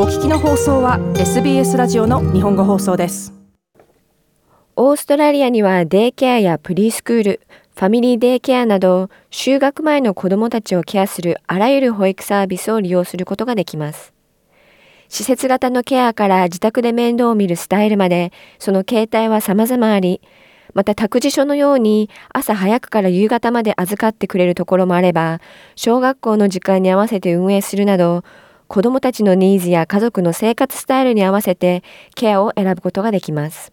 お聞きの放送は SBS ラジオの日本語放送です。オーストラリアにはデイケアやプリースクールファミリーデイケアなど就学前の子どもたちをケアするあらゆる保育サービスを利用することができます。施設型のケアから自宅で面倒を見るスタイルまでその形態は様々ありまた託児所のように朝早くから夕方まで預かってくれるところもあれば、小学校の時間に合わせて運営するなど、子どもたちのニーズや家族の生活スタイルに合わせてケアを選ぶことができます。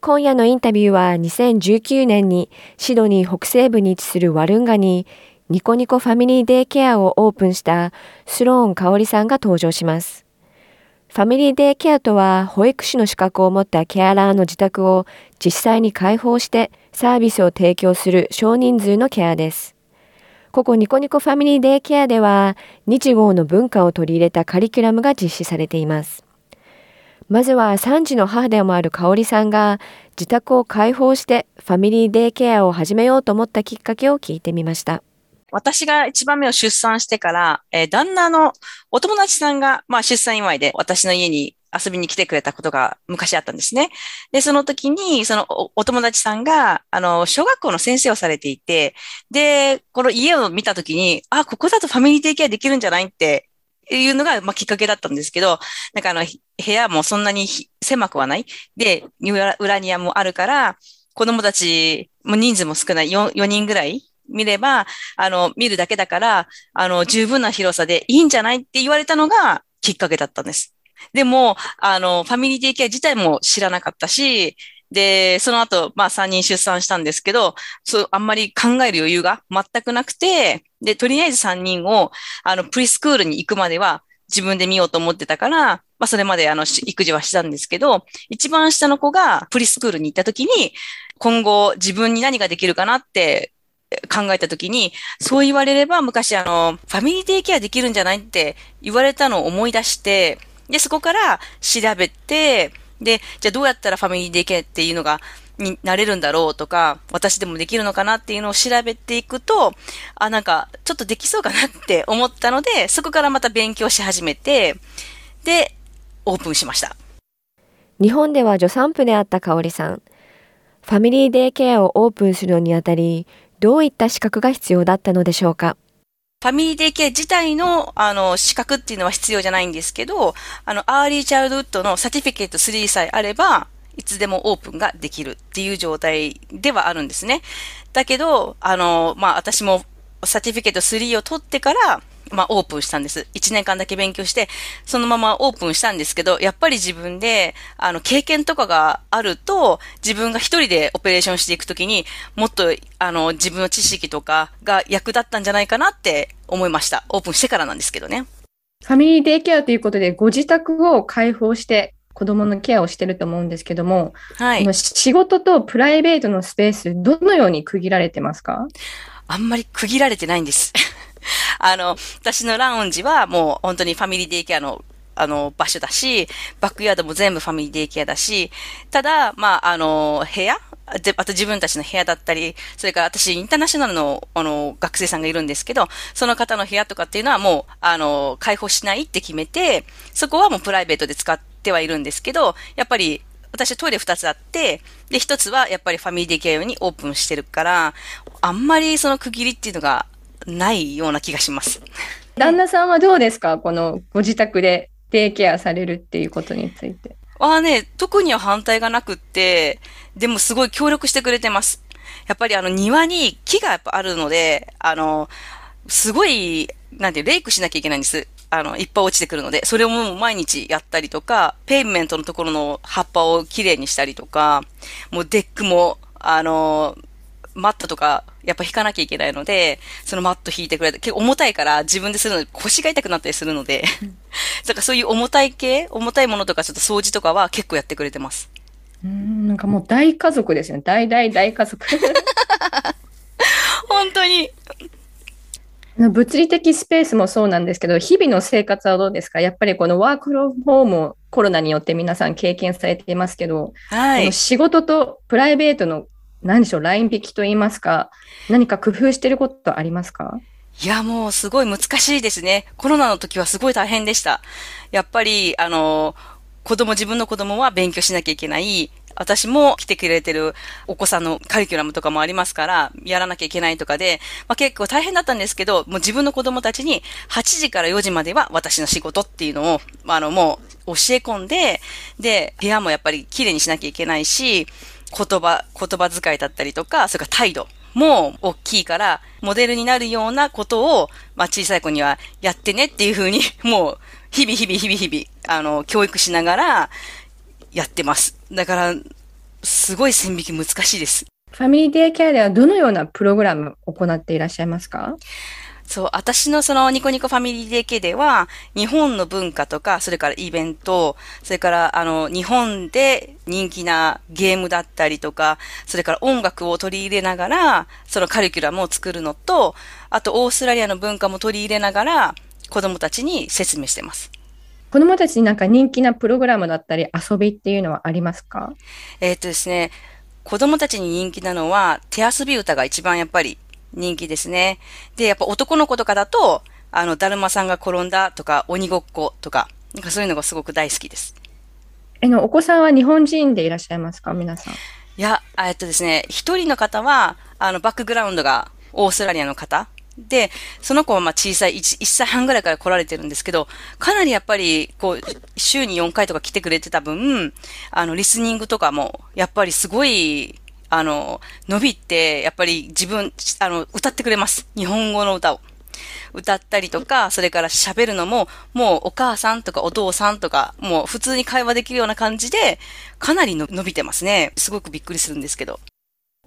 今夜のインタビューは2019年にシドニー北西部に位置するワルンガにニコニコファミリーデイケアをオープンしたスローン香織さんが登場します。ファミリーデイケアとは保育士の資格を持ったケアラーの自宅を実際に開放してサービスを提供する少人数のケアです。ここニコニコファミリーデイケアでは日豪の文化を取り入れたカリキュラムが実施されています。まずは3児の母でもある香織さんが自宅を開放してファミリーデイケアを始めようと思ったきっかけを聞いてみました。私が一番目を出産してから、えー、旦那のお友達さんが、まあ、出産祝いで私の家に遊びに来てくれたことが昔あったんですね。で、その時に、そのお友達さんが、あの、小学校の先生をされていて、で、この家を見た時に、あ、ここだとファミリー提携できるんじゃないっていうのが、まあ、きっかけだったんですけど、なんかあの、部屋もそんなに狭くはない。で、裏庭もあるから、子供たちも人数も少ない4、4人ぐらい見れば、あの、見るだけだから、あの、十分な広さでいいんじゃないって言われたのがきっかけだったんです。でも、あの、ファミリーデイケア自体も知らなかったし、で、その後、まあ3人出産したんですけど、そう、あんまり考える余裕が全くなくて、で、とりあえず3人を、あの、プリスクールに行くまでは自分で見ようと思ってたから、まあそれまであの、育児はしたんですけど、一番下の子がプリスクールに行った時に、今後自分に何ができるかなって考えたときに、そう言われれば昔あの、ファミリーデイケアできるんじゃないって言われたのを思い出して、で、そこから調べて、で、じゃあどうやったらファミリーデイケアっていうのが、になれるんだろうとか、私でもできるのかなっていうのを調べていくと、あ、なんか、ちょっとできそうかなって思ったので、そこからまた勉強し始めて、で、オープンしました。日本では助産婦であった香織さん。ファミリーデイケアをオープンするのにあたり、どういった資格が必要だったのでしょうか？family day care 自体の、あの、資格っていうのは必要じゃないんですけど、あの、 early childhood の certificate 3さえあれば、いつでもオープンができるっていう状態ではあるんですね。だけど、あの、まあ、私も certificate 3を取ってから、まあ、オープンしたんです。1年間だけ勉強して、そのままオープンしたんですけど、やっぱり自分で、あの、経験とかがあると、自分が一人でオペレーションしていくときに、もっと、あの、自分の知識とかが役立ったんじゃないかなって思いました。オープンしてからなんですけどね。ファミリーデイケアということで、ご自宅を開放して、子供のケアをしてると思うんですけども、はい。仕事とプライベートのスペース、どのように区切られてますか？あんまり区切られてないんです。あの、私のラウンジはもう本当にファミリーデイケアのあの、場所だし、バックヤードも全部ファミリーデイケアだし、ただ、まあ、あの、部屋あと自分たちの部屋だったり、それから私、インターナショナルの、あの、学生さんがいるんですけど、その方の部屋とかっていうのはもう、あの、開放しないって決めて、そこはもうプライベートで使ってはいるんですけど、やっぱり、私トイレ二つあって、で、一つはやっぱりファミリーデイケア用にオープンしてるから、あんまりその区切りっていうのがないような気がします。旦那さんはどうですか？このご自宅でデイケアされるっていうことについて。ああね、特には反対がなくって、でもすごい協力してくれてます。やっぱりあの庭に木がやっぱあるので、あの、すごい、なんて rake しなきゃいけないんです。あの、いっぱい落ちてくるので、それをもう毎日やったりとか、 pavement のところの葉っぱをきれいにしたりとか、もう deck も、あの、マットとか、やっぱ引かなきゃいけないので、そのマット引いてくれて、結構重たいから自分でするので腰が痛くなったりするので、だからそういう重たい系、重たいものとかちょっと掃除とかは結構やってくれてます。うん、なんかもう大家族ですよね。大大大家族。本当に。物理的スペースもそうなんですけど、日々の生活はどうですか？やっぱりこのワークローホームをコロナによって皆さん経験されていますけど、はい、この仕事とプライベートの何でしょう、ライン引きと言いますか、何か工夫してることありますか？いや、もうすごい難しいですね。コロナの時はすごい大変でした。やっぱり、あの、子供、自分の子供は勉強しなきゃいけない。私も来てくれてるお子さんのカリキュラムとかもありますから、やらなきゃいけないとかで、まあ、結構大変だったんですけど、もう自分の子供たちに8時から4時までは私の仕事っていうのを、あの、もう教え込んで、で、部屋もやっぱり綺麗にしなきゃいけないし、言葉、言葉遣いだったりとか、それから態度も大きいから、モデルになるようなことを、まあ小さい子にはやってねっていうふうに、もう、日々日々日々日々、あの、教育しながらやってます。だから、すごい線引き難しいです。ファミリーデイケアではどのようなプログラムを行っていらっしゃいますか？そう、私のそのニコニコファミリーデイケでは、日本の文化とか、それからイベント、それからあの、日本で人気なゲームだったりとか、それから音楽を取り入れながら、そのカリキュラムを作るのと、あとオーストラリアの文化も取り入れながら、子供たちに説明してます。子供たちになんか人気なプログラムだったり遊びっていうのはありますか？えー、っとですね、子供たちに人気なのは手遊び歌が一番やっぱり人気ですね。で、やっぱ男の子とかだと、あの、だるまさんが転んだとか、鬼ごっことか、なんかそういうのがすごく大好きです。えの、お子さんは日本人でいらっしゃいますか？皆さん。いや、えっとですね、一人の方は、あの、バックグラウンドがオーストラリアの方。で、その子はまあ小さい1、1歳半ぐらいから来られてるんですけど、かなりやっぱり、こう、週に4回とか来てくれてた分、あの、リスニングとかも、やっぱりすごいあの、伸びって、やっぱり自分、あの、歌ってくれます。日本語の歌を。歌ったりとか、それから喋るのも、もうお母さんとかお父さんとか、もう普通に会話できるような感じで、かなり伸びてますね。すごくびっくりするんですけど。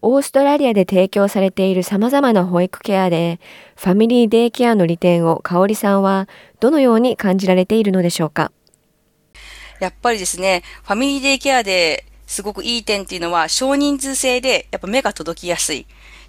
オーストラリアで提供されている様々な保育ケアで、ファミリーデイケアの利点を香織さんはどのように感じられているのでしょうか？やっぱりですね、ファミリーデイケアですごくいい点っていうのは、少人数制で、やっぱ目が届きやすいっ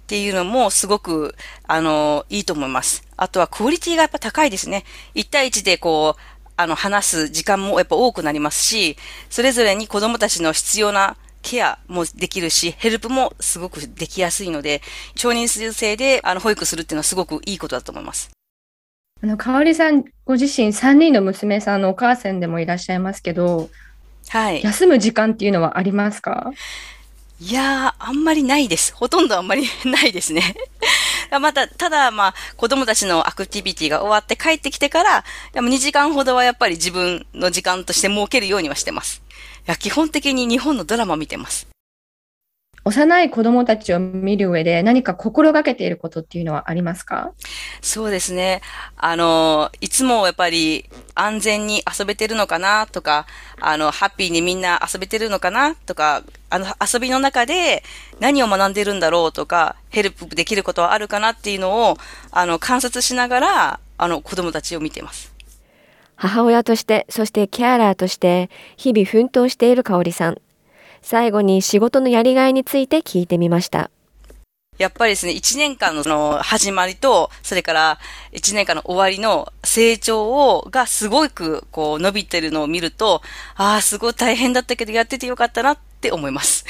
ていうのもすごく、あの、いいと思います。あとはクオリティがやっぱ高いですね。1対1でこう、あの、話す時間もやっぱ多くなりますし、それぞれに子供たちの必要なケアもできるし、ヘルプもすごくできやすいので、少人数制で、あの、保育するっていうのはすごくいいことだと思います。あの、かおりさんご自身3人の娘さんのお母さんでもいらっしゃいますけど、はい。休む時間っていうのはありますか？いやー、あんまりないです。ほとんどあんまりないですね。また、ただ、まあ、子供たちのアクティビティが終わって帰ってきてから、でも2時間ほどはやっぱり自分の時間として設けるようにはしてます。いや、基本的に日本のドラマ見てます。幼い子供たちを見る上で何か心がけていることっていうのはありますか？そうですね。あの、いつもやっぱり安全に遊べてるのかなとか、あの、ハッピーにみんな遊べてるのかなとか、あの、遊びの中で何を学んでるんだろうとか、ヘルプできることはあるかなっていうのを、あの、観察しながら、あの、子供たちを見ています。母親として、そしてキャーラーとして、日々奮闘している香里さん。最後に仕事のやりがいについて聞いてみました。やっぱりですね、1年間のその始まりと、それから1年間の終わりの成長を、がすごくこう伸びてるのを見ると、ああ、すごい大変だったけどやっててよかったなって思います。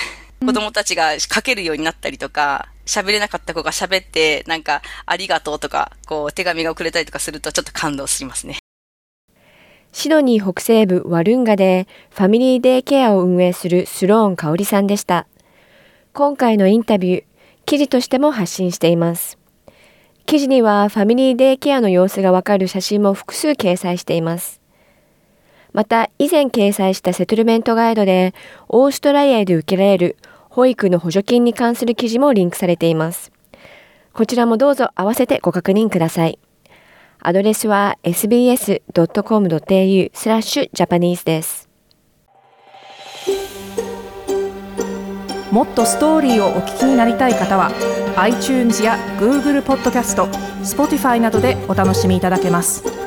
子供たちが書けるようになったりとか、喋れなかった子が喋って、なんか、ありがとうとか、こう、手紙が送れたりとかすると、ちょっと感動しますね。シドニー北西部ワルンガでファミリーデイケアを運営するスローン香織さんでした。今回のインタビュー、記事としても発信しています。記事にはファミリーデイケアの様子がわかる写真も複数掲載しています。また、以前掲載したセトルメントガイドで、オーストラリアで受けられる保育の補助金に関する記事もリンクされています。こちらもどうぞ合わせてご確認ください。アドレスは sbs.com.au スラッシュジャパニーズです。もっとストーリーをお聞きになりたい方は iTunes や Google ポッドキャスト Spotify などでお楽しみいただけます。